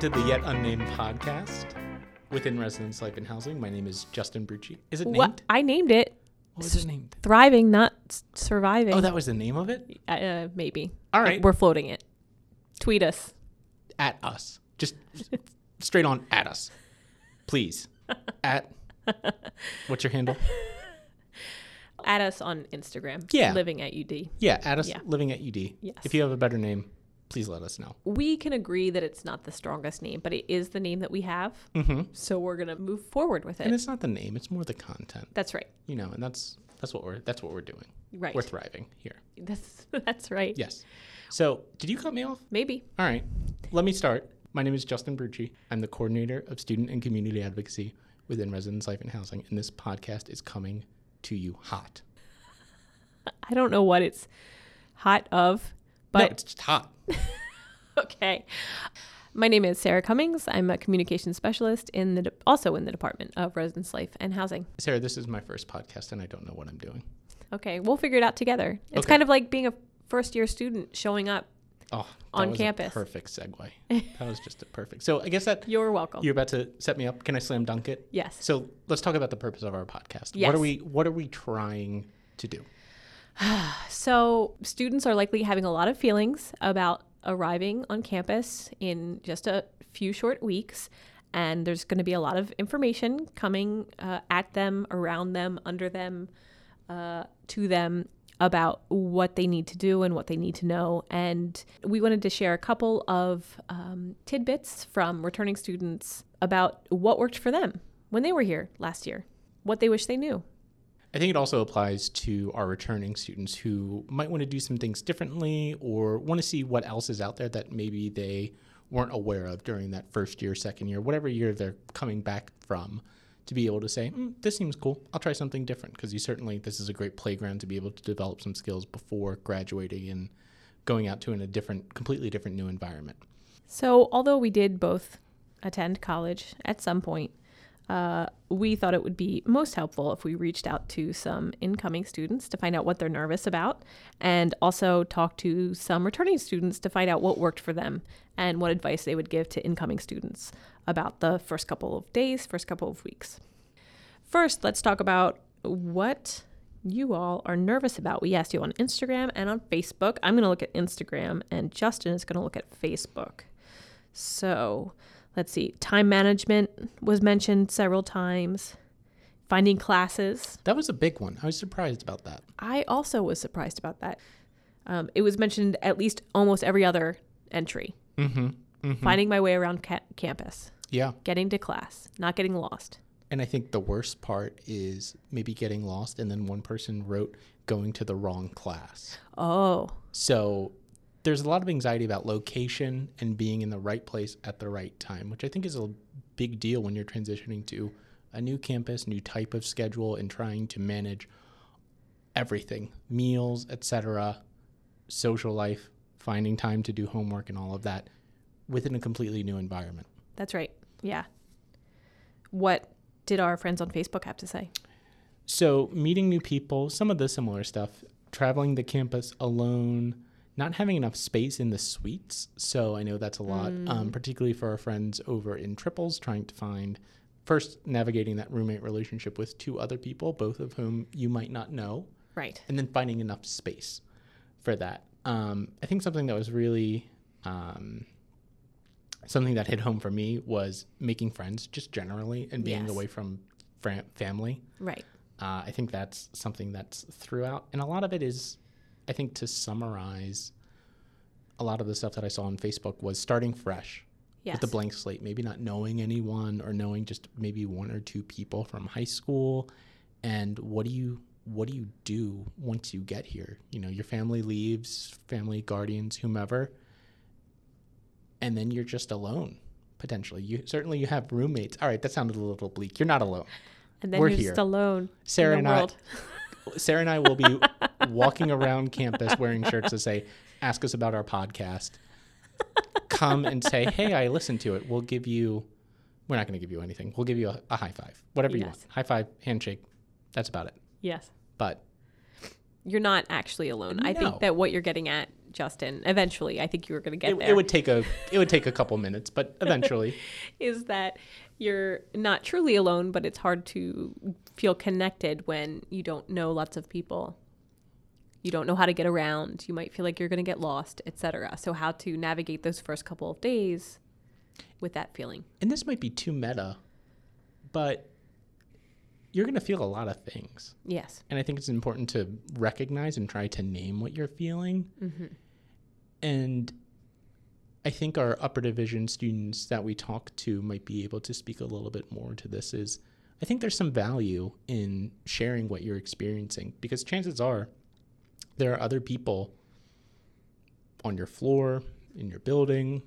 to the Yet Unnamed podcast within Residence Life and Housing. My name is Justin Brucci. Is it named? What I named it What was it named? thriving, not s- surviving. Oh, that was the name of it? uh, maybe. All right. We're floating it. Tweet us. At us. Just straight on at us. Please. At. What's your handle? At us on Instagram. Yeah. Living at UD. Yeah, at us Yeah. living at UD. Yes. If you have a better name, please let us know. We can agree that it's not the strongest name, but it is the name that we have. Mm-hmm. So we're gonna move forward with it. And it's not the name; it's more the content. That's right. You know, and that's that's what we're that's what we're doing. Right. We're thriving here. That's that's right. Yes. So, did you cut me off? Maybe. All right. Let me start. My name is Justin Brucci. I'm the coordinator of student and community advocacy within Residence Life and Housing, and this podcast is coming to you hot. I don't know what it's hot of, no, but it's just hot. okay. My name is Sarah Cummings. I'm a communications specialist in the de- also in the Department of Residence Life and Housing. Sarah, this is my first podcast, and I don't know what I'm doing. Okay, we'll figure it out together. It's Okay. kind of like being a first year student showing up. Oh, that On was campus. A perfect segue. that was just a perfect. So I guess that You're welcome. you're about to set me up. Can I slam dunk it? yes. So let's talk about the purpose of our podcast. What are we What are we trying to do? So, students are likely having a lot of feelings about arriving on campus in just a few short weeks. And there's going to be a lot of information coming uh, at them, around them, under them, uh, to them about what they need to do and what they need to know. And we wanted to share a couple of um, tidbits from returning students about what worked for them when they were here last year, what they wish they knew. I think it also applies to our returning students who might want to do some things differently or want to see what else is out there that maybe they weren't aware of during that first year, second year, whatever year they're coming back from, to be able to say, mm, "This seems cool. I'll try something different." Because you certainly this is a great playground to be able to develop some skills before graduating and going out to in a different, completely different new environment. So, although we did both attend college at some point, uh, we thought it would be most helpful if we reached out to some incoming students to find out what they're nervous about and also talk to some returning students to find out what worked for them and what advice they would give to incoming students about the first couple of days, first couple of weeks. First, let's talk about what you all are nervous about. We asked you on Instagram and on Facebook. I'm going to look at Instagram, and Justin is going to look at Facebook. So let's see. Time management was mentioned several times. Finding classes. That was a big one. I was surprised about that. I also was surprised about that. Um, it was mentioned at least almost every other entry. Mm-hmm. mm-hmm. Finding my way around ca- campus, Yeah. getting to class, not getting lost. And I think the worst part is maybe getting lost, and then one person wrote going to the wrong class. Oh, So there's a lot of anxiety about location and being in the right place at the right time, which I think is a big deal when you're transitioning to a new campus, new type of schedule, and trying to manage everything meals, etc., social life, finding time to do homework, and all of that within a completely new environment. that's right. Yeah. What did our friends on Facebook have to say? So, meeting new people, some of the similar stuff, traveling the campus alone, not having enough space in the suites. So, I know that's a lot, um, particularly for our friends over in Triples, trying to find first navigating that roommate relationship with two other people, both of whom you might not know, Right. and then finding enough space for that. Um, I think something that was really um, something that hit home for me was making friends just generally and being Yes. away from fam- family. Right. Uh, I think that's something that's throughout, and a lot of it is, I think, to summarize, a lot of the stuff that I saw on Facebook was starting fresh Yes. with a blank slate, maybe not knowing anyone or knowing just maybe one or two people from high school, and what do you what do you do once you get here? You know, your family leaves, family, guardians, whomever, and then you're just alone potentially. You certainly you have roommates. All right, that sounded a little bleak. You're not alone. and then we're you're here. just alone. Sarah in and world. I, Sarah and I will be walking around campus wearing shirts that say, "Ask us about our podcast." Come and say, "Hey, I listened to it." We'll give you. We're not going to give you anything. We'll give you a, a high five, whatever you want. High five, handshake. That's about it. Yes. But You're not actually alone. I think that what you're getting at Justin. Eventually, I think you were going to get it, there. it would take a it would take a couple minutes, but eventually. is that you're not truly alone, but it's hard to feel connected when you don't know lots of people. You don't know how to get around. You might feel like you're going to get lost, etc. So how to navigate those first couple of days with that feeling. And this might be too meta, but you're going to feel a lot of things. Yes. And I think it's important to recognize and try to name what you're feeling. Mm-hmm. And I think our upper division students that we talk to might be able to speak a little bit more to this is I think there's some value in sharing what you're experiencing because chances are there are other people on your floor, in your building,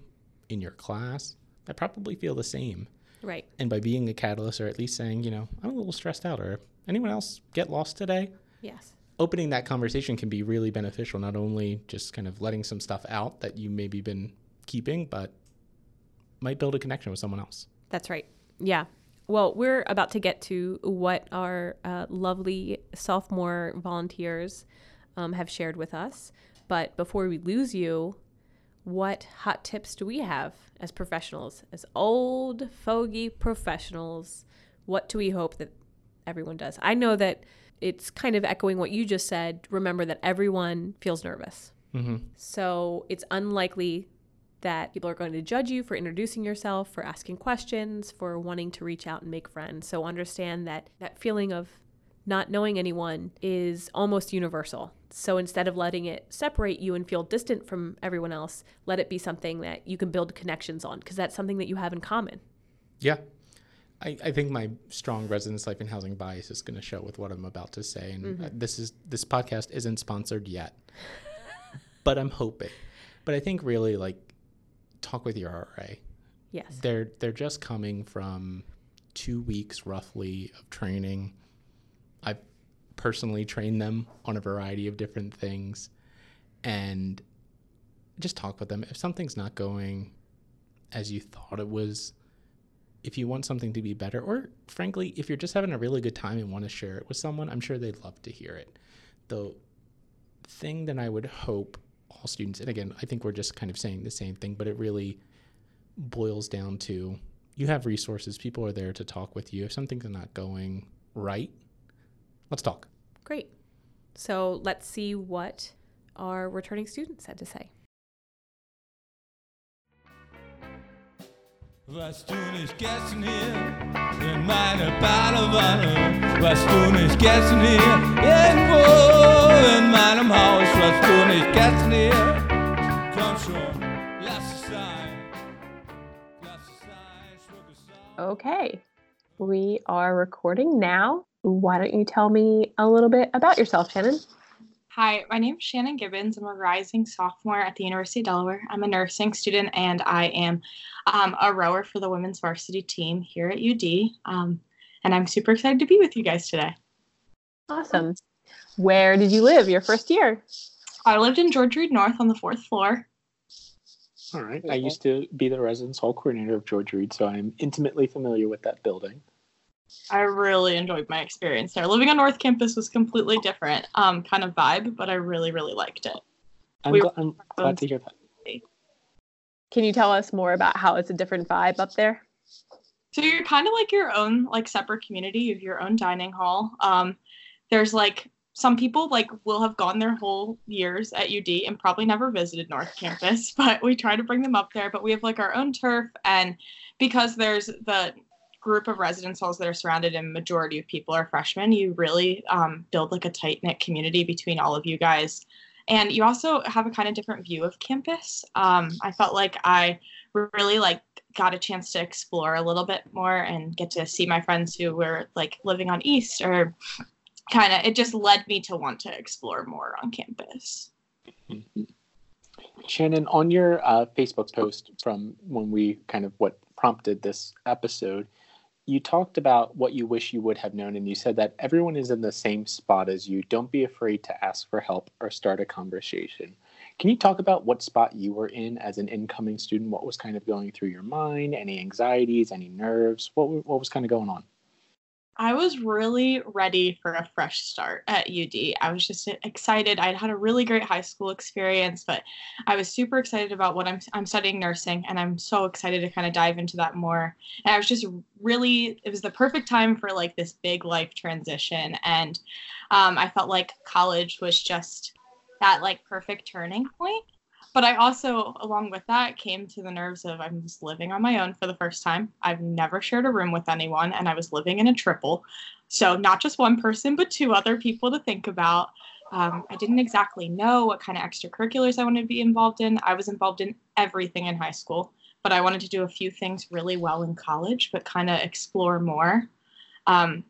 in your class that probably feel the same. Right. And by being a catalyst or at least saying, you know, I'm a little stressed out or anyone else get lost today? Yes. Opening that conversation can be really beneficial, not only just kind of letting some stuff out that you maybe been keeping, but might build a connection with someone else. That's right. Yeah. Well, we're about to get to what our uh, lovely sophomore volunteers um, have shared with us. But before we lose you, what hot tips do we have as professionals, as old fogey professionals? What do we hope that everyone does? I know that it's kind of echoing what you just said. Remember that everyone feels nervous. Mm-hmm. So it's unlikely that people are going to judge you for introducing yourself, for asking questions, for wanting to reach out and make friends. So understand that that feeling of not knowing anyone is almost universal. So instead of letting it separate you and feel distant from everyone else, let it be something that you can build connections on because that's something that you have in common. Yeah. I, I think my strong residence life and housing bias is going to show with what I'm about to say. And Mm-hmm. uh, this is this podcast isn't sponsored yet, but I'm hoping. But I think really like talk with your RA. Yes. They're they're just coming from two weeks roughly of training. Personally train them on a variety of different things, and just talk with them. If something's not going as you thought it was, if you want something to be better, or frankly, if you're just having a really good time and want to share it with someone, I'm sure they'd love to hear it. The thing that I would hope all students, and again, I think we're just kind of saying the same thing, but it really boils down to you have resources, people are there to talk with you. If something's not going right, let's talk. Great. So let's see what our returning students had to say. Was du nicht gestern hier in meine Badewanne? Was du nicht gestern hier irgendwo in meinem Haus? Was du nicht gestern hier? Komm schon, lass es sein. Lass es sein, schwupp es sein. Okay, we are recording now. Why don't you tell me a little bit about yourself, Shannon? Hi, my name is Shannon Gibbons. I'm a rising sophomore at the University of Delaware. I'm a nursing student and I am um, a rower for the women's varsity team here at UD. Um, and I'm super excited to be with you guys today. Awesome. Where did you live your first year? I lived in George Read North on the fourth floor. All right. I used to be the residence hall coordinator of George Read, so I'm intimately familiar with that building. I really enjoyed my experience there. Living on North Campus was completely different um, kind of vibe, but I really, really liked it. I'm, We gl- I'm glad to hear that. Can you tell us more about how it's a different vibe up there? So you're kind of like your own like separate community. You have your own dining hall. Um, there's like some people like will have gone their whole years at UD and probably never visited North Campus, but we try to bring them up there. But we have like our own turf, and because there's the group of residence halls that are surrounded and majority of people are freshmen, you really um, build like a tight knit community between all of you guys. And you also have a kind of different view of campus. Um, I felt like I really like got a chance to explore a little bit more and get to see my friends who were like living on East or kind of it just led me to want to explore more on campus. Shannon, on your uh, Facebook post from when we kind of what prompted this episode, you talked about what you wish you would have known, and you said that everyone is in the same spot as you. Don't be afraid to ask for help or start a conversation. Can you talk about what spot you were in as an incoming student? What was kind of going through your mind? Any anxieties? Any nerves? What what was kind of going on? I was really ready for a fresh start at UD. I was just excited. I'd had a really great high school experience, but I was super excited about what I'm I'm studying nursing and I'm so excited to kind of dive into that more. And I was just really it was the perfect time for like this big life transition and um, I felt like college was just that like perfect turning point but I also, along with that, came to the nerves of I'm just living on my own for the first time. I've never shared a room with anyone, and I was living in a triple. So, not just one person, but two other people to think about. Um, I didn't exactly know what kind of extracurriculars I wanted to be involved in. I was involved in everything in high school, but I wanted to do a few things really well in college, but kind of explore more. Um,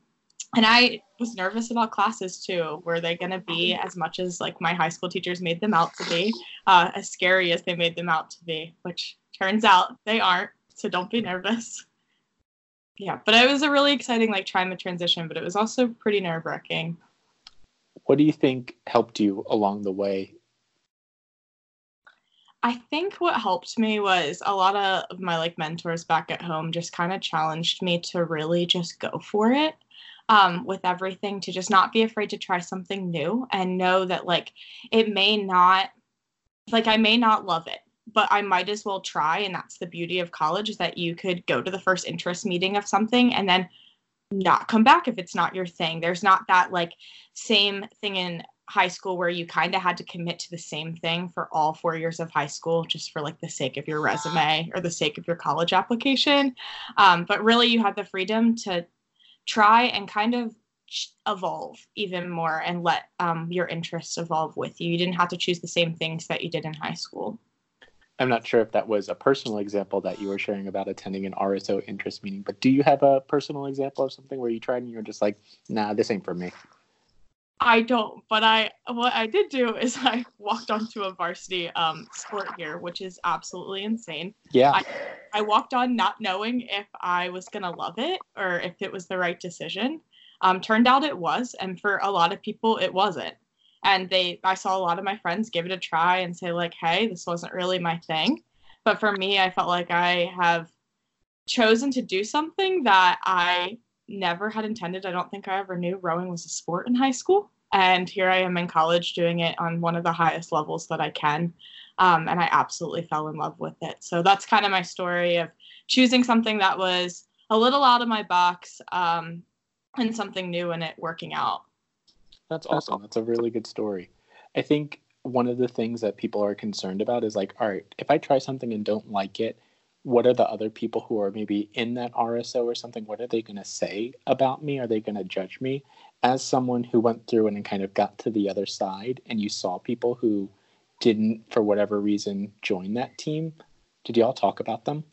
and I was nervous about classes too. Were they going to be as much as like my high school teachers made them out to be, uh, as scary as they made them out to be? Which turns out they aren't. So don't be nervous. Yeah, but it was a really exciting like trying the transition, but it was also pretty nerve wracking. What do you think helped you along the way? I think what helped me was a lot of my like mentors back at home just kind of challenged me to really just go for it um, with everything to just not be afraid to try something new and know that like it may not like I may not love it, but I might as well try. And that's the beauty of college is that you could go to the first interest meeting of something and then not come back if it's not your thing. There's not that like same thing in high school where you kind of had to commit to the same thing for all four years of high school just for like the sake of your resume or the sake of your college application um, but really you had the freedom to try and kind of evolve even more and let um, your interests evolve with you. You didn't have to choose the same things that you did in high school. I'm not sure if that was a personal example that you were sharing about attending an RSO interest meeting, but do you have a personal example of something where you tried and you were just like, nah, this ain't for me? I don't, but I what I did do is I walked onto a varsity um, sport here, which is absolutely insane. Yeah. I, I walked on not knowing if I was gonna love it or if it was the right decision. Um, turned out it was, and for a lot of people it wasn't. And they, I saw a lot of my friends give it a try and say like, "Hey, this wasn't really my thing." But for me, I felt like I have chosen to do something that I never had intended. I don't think I ever knew rowing was a sport in high school. And here I am in college doing it on one of the highest levels that I can. Um, and I absolutely fell in love with it. So that's kind of my story of choosing something that was a little out of my box um, and something new and it working out. That's awesome. That's a really good story. I think one of the things that people are concerned about is like, all right, if I try something and don't like it, what are the other people who are maybe in that RSO or something? What are they going to say about me? Are they going to judge me? As someone who went through and kind of got to the other side, and you saw people who didn't, for whatever reason, join that team, did y'all talk about them?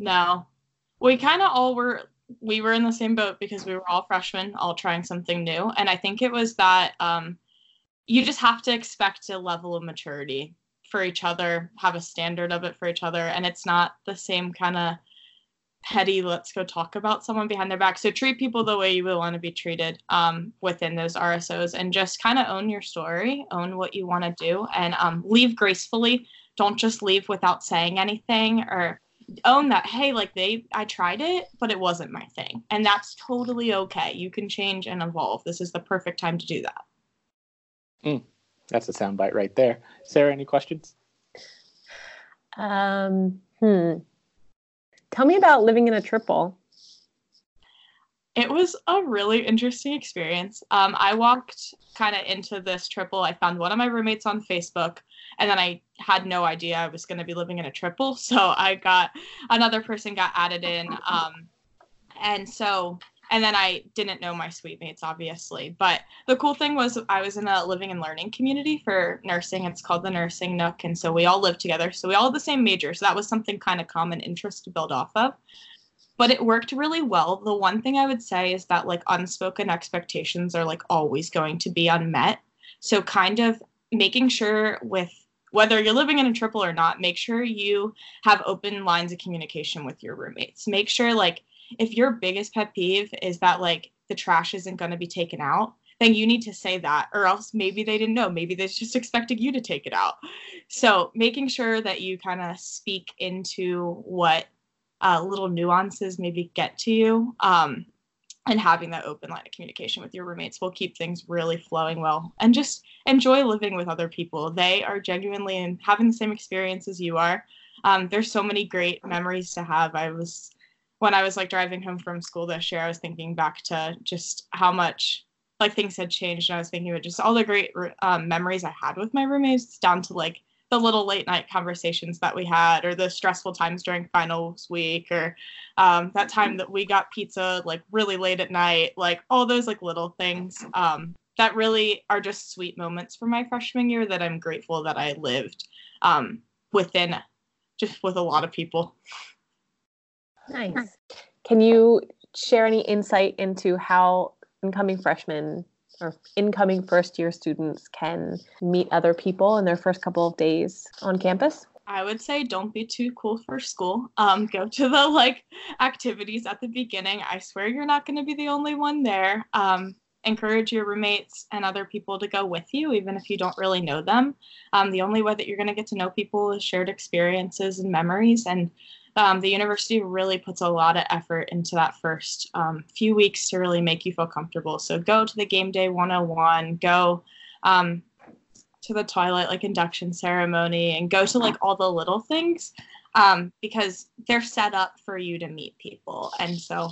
No. We kind of all were, we were in the same boat because we were all freshmen, all trying something new. And I think it was that um, you just have to expect a level of maturity for each other, have a standard of it for each other, and it's not the same kind of petty let's go talk about someone behind their back. So treat people the way you would want to be treated um, within those rsos and just kind of own your story own what you want to do and um, leave gracefully. Don't just leave without saying anything or own that hey like they i tried it but it wasn't my thing. And that's totally okay. You can change and evolve. This is the perfect time to do that. Mm. That's a soundbite right there. Sarah, any questions? Um, hmm. Tell me about living in a triple. It was a really interesting experience. Um, I walked kind of into this triple. I found one of my roommates on Facebook, and then I had no idea I was going to be living in a triple. So I got another person got added in. Um, and so and then I didn't know my suite mates, obviously. But the cool thing was I was in a living and learning community for nursing. It's called the Nursing Nook. And so we all lived together. So we all had the same major. So that was something kind of common interest to build off of. But it worked really well. The one thing I would say is that like unspoken expectations are like always going to be unmet. So kind of making sure with whether you're living in a triple or not, make sure you have open lines of communication with your roommates. Make sure like if your biggest pet peeve is that like the trash isn't going to be taken out then you need to say that or else maybe they didn't know. Maybe they're just expecting you to take it out. So making sure that you kind of speak into what uh, little nuances maybe get to you um, and having that open line of communication with your roommates will keep things really flowing well. And just enjoy living with other people. They are genuinely and having the same experience as you are um, there's so many great memories to have. I was when i was like driving home from school this year i was thinking back to just how much like things had changed and i was thinking about just all the great um, memories i had with my roommates down to like the little late night conversations that we had or the stressful times during finals week or um, that time that we got pizza like really late at night like all those like little things um, that really are just sweet moments for my freshman year that i'm grateful that i lived um, within just with a lot of people nice can you share any insight into how incoming freshmen or incoming first year students can meet other people in their first couple of days on campus? I would say don't be too cool for school. Um, go to the like activities at the beginning. I swear you're not going to be the only one there. Um, encourage your roommates and other people to go with you, even if you don't really know them. Um, the only way that you're going to get to know people is shared experiences and memories. And um, the university really puts a lot of effort into that first um, few weeks to really make you feel comfortable. So go to the game day 101, go um, to the twilight like induction ceremony, and go to like all the little things um, because they're set up for you to meet people. And so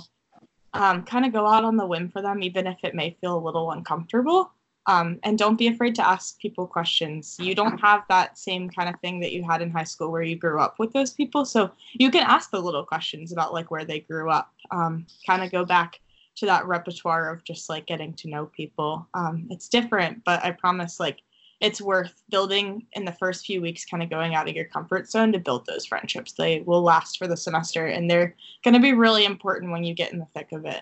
um, kind of go out on the whim for them, even if it may feel a little uncomfortable. Um, and don't be afraid to ask people questions. You don't have that same kind of thing that you had in high school where you grew up with those people. So you can ask the little questions about like where they grew up. Um, kind of go back to that repertoire of just like getting to know people. Um, it's different, but I promise like it's worth building in the first few weeks, kind of going out of your comfort zone to build those friendships. They will last for the semester and they're going to be really important when you get in the thick of it.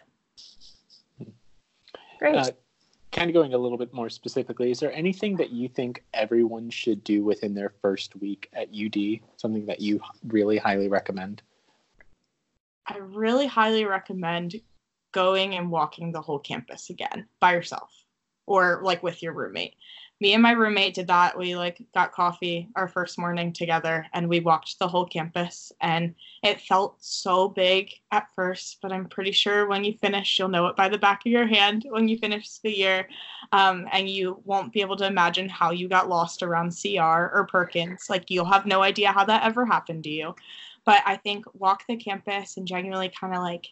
Great. Uh, kind of going a little bit more specifically, is there anything that you think everyone should do within their first week at UD? Something that you really highly recommend? I really highly recommend going and walking the whole campus again by yourself or like with your roommate me and my roommate did that. We like got coffee our first morning together and we walked the whole campus and it felt so big at first, but I'm pretty sure when you finish, you'll know it by the back of your hand when you finish the year. Um, and you won't be able to imagine how you got lost around CR or Perkins. Like you'll have no idea how that ever happened to you. But I think walk the campus and genuinely kind of like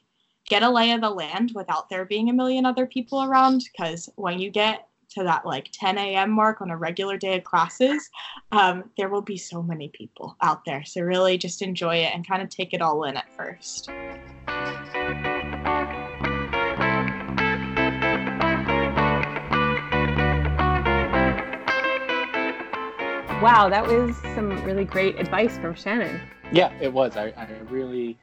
get a lay of the land without there being a million other people around because when you get to that like 10 a.m. mark on a regular day of classes, um, there will be so many people out there. So really just enjoy it and kind of take it all in at first. Wow, that was some really great advice from Shannon. Yeah, it was. I, I really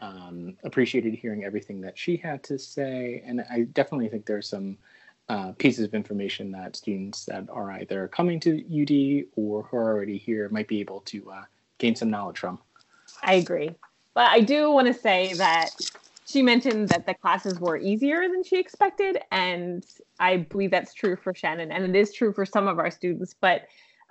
um, appreciated hearing everything that she had to say. And I definitely think there's some uh, pieces of information that students that are either coming to UD or who are already here might be able to uh, gain some knowledge from. I agree. But I do want to say that she mentioned that the classes were easier than she expected. And I believe that's true for Shannon. And it is true for some of our students. But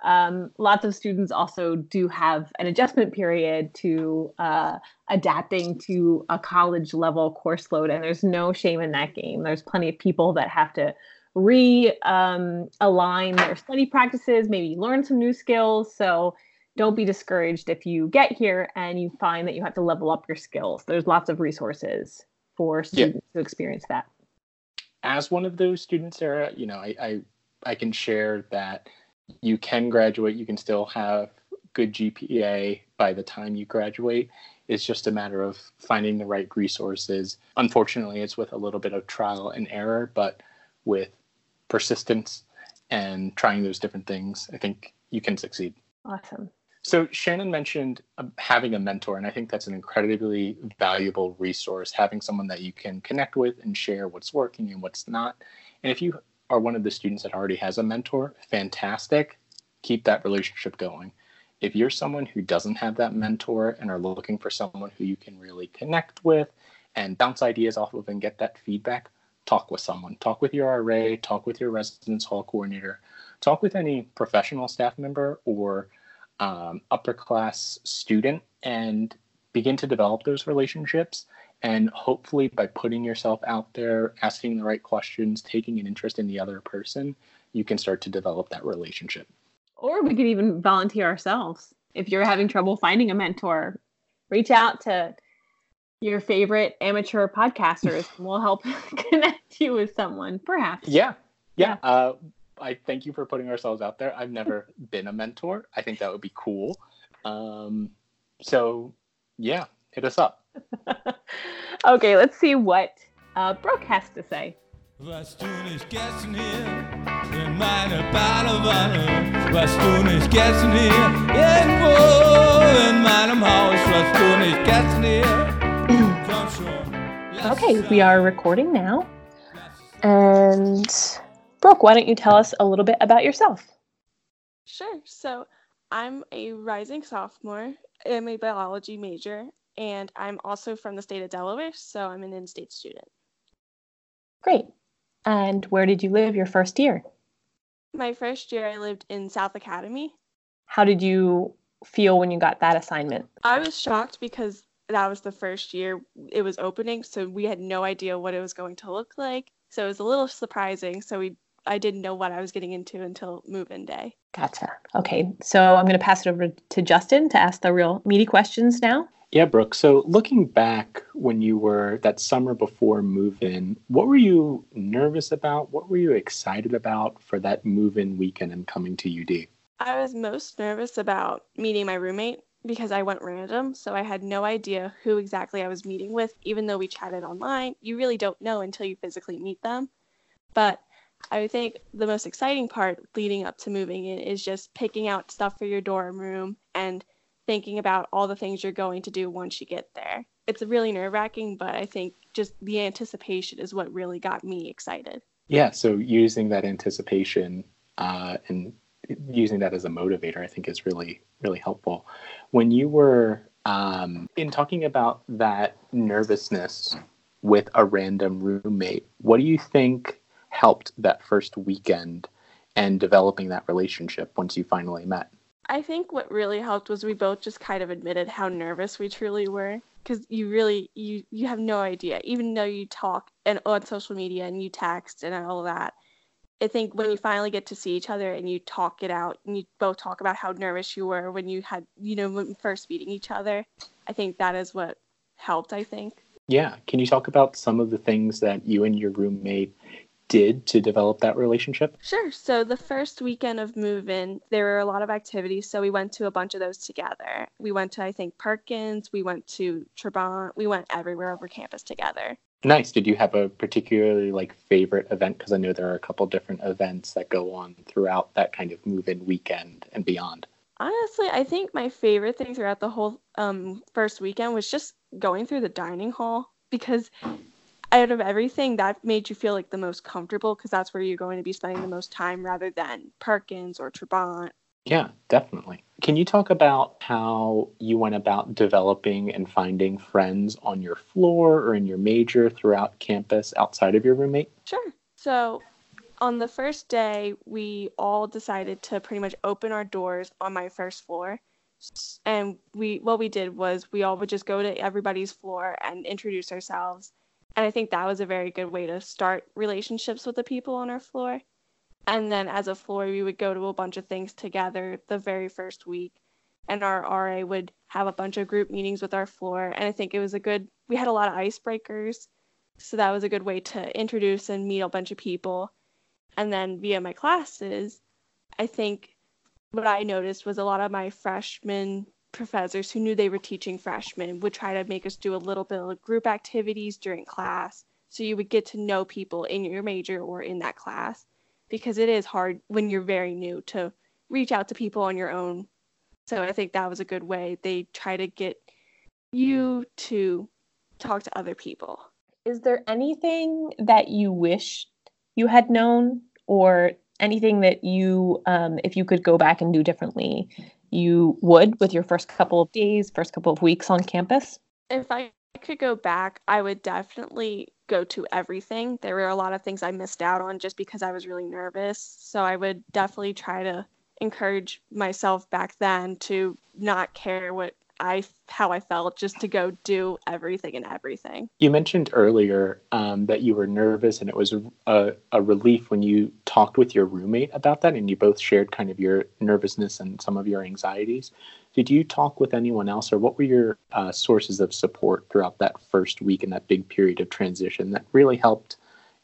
um, lots of students also do have an adjustment period to uh, adapting to a college level course load, and there's no shame in that game. There's plenty of people that have to re um, align their study practices, maybe learn some new skills. So don't be discouraged if you get here and you find that you have to level up your skills. There's lots of resources for students yeah. to experience that. As one of those students, Sarah, you know, I, I, I can share that you can graduate, you can still have good GPA by the time you graduate. It's just a matter of finding the right resources. Unfortunately, it's with a little bit of trial and error, but with persistence and trying those different things, I think you can succeed. Awesome. So Shannon mentioned um, having a mentor, and I think that's an incredibly valuable resource. Having someone that you can connect with and share what's working and what's not. And if you are one of the students that already has a mentor, fantastic. Keep that relationship going. If you're someone who doesn't have that mentor and are looking for someone who you can really connect with and bounce ideas off of and get that feedback, talk with someone. Talk with your RA, talk with your residence hall coordinator, talk with any professional staff member or um, upper class student and begin to develop those relationships And hopefully, by putting yourself out there, asking the right questions, taking an interest in the other person, you can start to develop that relationship. Or we could even volunteer ourselves. If you're having trouble finding a mentor, reach out to your favorite amateur podcasters and we'll help connect you with someone, perhaps. Yeah. Yeah. yeah. Uh, I thank you for putting ourselves out there. I've never been a mentor. I think that would be cool. Um, so, yeah, hit us up. okay, let's see what uh, Brooke has to say. Was du nicht gestern hier in meine Badewanne? Was du nicht gestern hier irgendwo in meinem Haus? Was du nicht gestern hier? Okay, we are recording now. And Brooke, why don't you tell us a little bit about yourself? Sure. So, I'm a rising sophomore. I'm a biology major, and I'm also from the state of Delaware, so I'm an in state student. Great. And where did you live your first year? My first year, I lived in South Academy. How did you feel when you got that assignment? I was shocked because that was the first year it was opening, so we had no idea what it was going to look like. So it was a little surprising. So we I didn't know what I was getting into until move-in day. Gotcha. Okay, so I'm going to pass it over to Justin to ask the real meaty questions now. Yeah, Brooke. So looking back when you were that summer before move in, what were you nervous about? What were you excited about for that move in weekend and coming to UD? I was most nervous about meeting my roommate because I went random. So I had no idea who exactly I was meeting with, even though we chatted online. You really don't know until you physically meet them. But I think the most exciting part leading up to moving in is just picking out stuff for your dorm room and thinking about all the things you're going to do once you get there. It's really nerve wracking, but I think just the anticipation is what really got me excited. Yeah, so using that anticipation uh, and using that as a motivator, I think is really, really helpful. When you were um, in talking about that nervousness with a random roommate, what do you think helped that first weekend and developing that relationship once you finally met? I think what really helped was we both just kind of admitted how nervous we truly were because you really you you have no idea. Even though you talk and on social media and you text and all that I think when you finally get to see each other and you talk it out and you both talk about how nervous you were when you had you know when first meeting each other I think that is what helped I think. Yeah. Can you talk about some of the things that you and your roommate did to develop that relationship? Sure. So the first weekend of move in, there were a lot of activities. So we went to a bunch of those together. We went to I think Perkins, we went to Trabant, we went everywhere over campus together. Nice. Did you have a particularly like favorite event? Because I know there are a couple different events that go on throughout that kind of move in weekend and beyond. Honestly, I think my favorite thing throughout the whole um, first weekend was just going through the dining hall because out of everything, that made you feel like the most comfortable because that's where you're going to be spending the most time rather than Perkins or Trabant. Yeah, definitely. Can you talk about how you went about developing and finding friends on your floor or in your major throughout campus outside of your roommate? Sure. So, on the first day, we all decided to pretty much open our doors on my first floor. And we what we did was we all would just go to everybody's floor and introduce ourselves and I think that was a very good way to start relationships with the people on our floor. And then as a floor, we would go to a bunch of things together the very first week. And our RA would have a bunch of group meetings with our floor. And I think it was a good, we had a lot of icebreakers. So that was a good way to introduce and meet a bunch of people. And then via my classes, I think what I noticed was a lot of my freshmen professors who knew they were teaching freshmen would try to make us do a little bit of group activities during class so you would get to know people in your major or in that class. Because it is hard when you're very new to reach out to people on your own. So i think that was a good way they try to get you to talk to other people. Is there anything that you wished you had known or anything that you um, if you could go back and do differently you would with your first couple of days, first couple of weeks on campus? If I could go back, I would definitely go to everything. There were a lot of things I missed out on just because I was really nervous. So I would definitely try to encourage myself back then to not care what I how I felt just to go do everything and everything. You mentioned earlier um, that you were nervous, and it was a, a relief when you talked with your roommate about that, and you both shared kind of your nervousness and some of your anxieties. Did you talk with anyone else, or what were your uh, sources of support throughout that first week and that big period of transition that really helped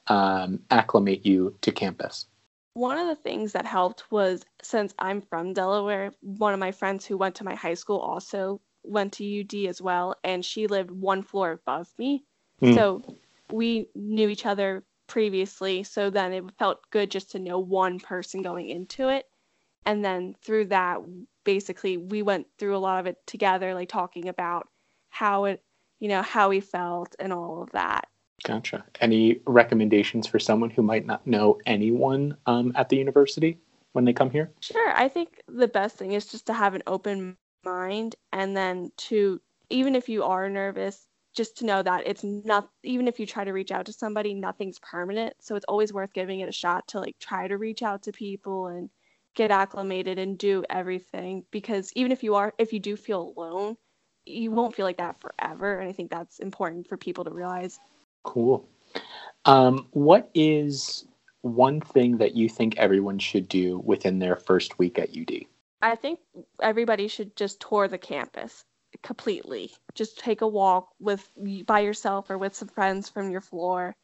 um, acclimate you to campus? One of the things that helped was since I'm from Delaware, one of my friends who went to my high school also went to UD as well, and she lived one floor above me. Mm. So we knew each other previously. So then it felt good just to know one person going into it. And then through that, basically, we went through a lot of it together, like talking about how it, you know, how we felt and all of that. Gotcha. Any recommendations for someone who might not know anyone um, at the university when they come here? Sure. I think the best thing is just to have an open mind and then to, even if you are nervous, just to know that it's not, even if you try to reach out to somebody, nothing's permanent. So it's always worth giving it a shot to like try to reach out to people and get acclimated and do everything because even if you are, if you do feel alone, you won't feel like that forever. And I think that's important for people to realize. Cool. Um, what is one thing that you think everyone should do within their first week at UD? I think everybody should just tour the campus completely. Just take a walk with by yourself or with some friends from your floor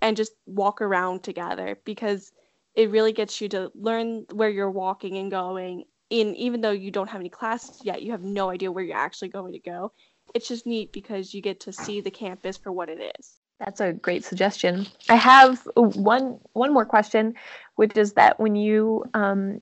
and just walk around together because it really gets you to learn where you're walking and going. And even though you don't have any classes yet, you have no idea where you're actually going to go. It's just neat because you get to see the campus for what it is. That's a great suggestion. I have one one more question, which is that when you um,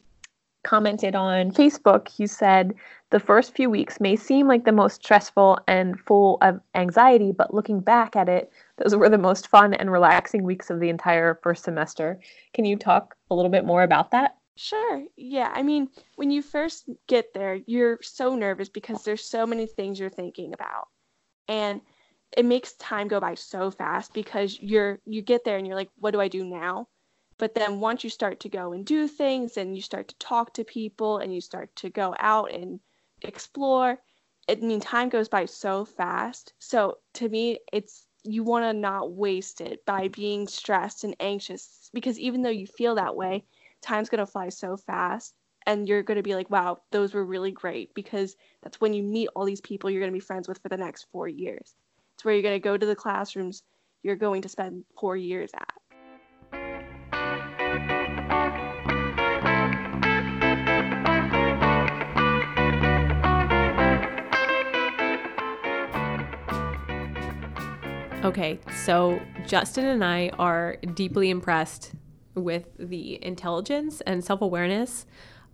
commented on Facebook, you said the first few weeks may seem like the most stressful and full of anxiety, but looking back at it, those were the most fun and relaxing weeks of the entire first semester. Can you talk a little bit more about that? Sure. Yeah. I mean, when you first get there, you're so nervous because there's so many things you're thinking about. And it makes time go by so fast because you're you get there and you're like what do i do now? But then once you start to go and do things and you start to talk to people and you start to go out and explore it I mean time goes by so fast. So to me it's you want to not waste it by being stressed and anxious because even though you feel that way time's going to fly so fast and you're going to be like wow those were really great because that's when you meet all these people you're going to be friends with for the next 4 years it's where you're going to go to the classrooms you're going to spend four years at. Okay, so Justin and I are deeply impressed with the intelligence and self awareness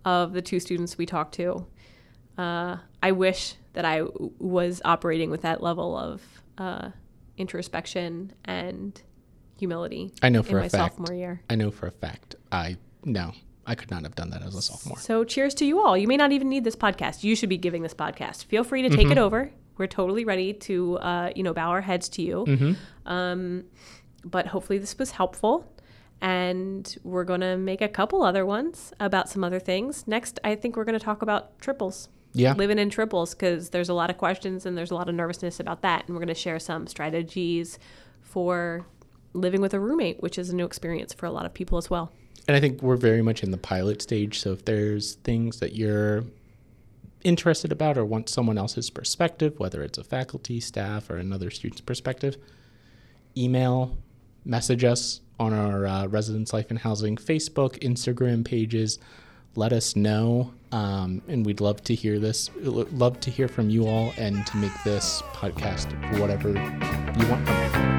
of the two students we talked to. Uh, I wish that I was operating with that level of uh, introspection and humility. I know for a fact. sophomore year. I know for a fact. I no, I could not have done that as a sophomore. So cheers to you all. You may not even need this podcast. You should be giving this podcast. Feel free to take Mm-hmm. it over. We're totally ready to, uh, you know, bow our heads to you. Mm-hmm. Um, but hopefully this was helpful. And we're going to make a couple other ones about some other things. Next, I think we're going to talk about triples. Yeah. living in triples because there's a lot of questions and there's a lot of nervousness about that. And we're going to share some strategies for living with a roommate, which is a new experience for a lot of people as well. And I think we're very much in the pilot stage. So if there's things that you're interested about or want someone else's perspective, whether it's a faculty, staff, or another student's perspective, email, message us on our uh, Residence Life and Housing Facebook, Instagram pages. Let us know. Um, and we'd love to hear this, love to hear from you all and to make this podcast whatever you want from it.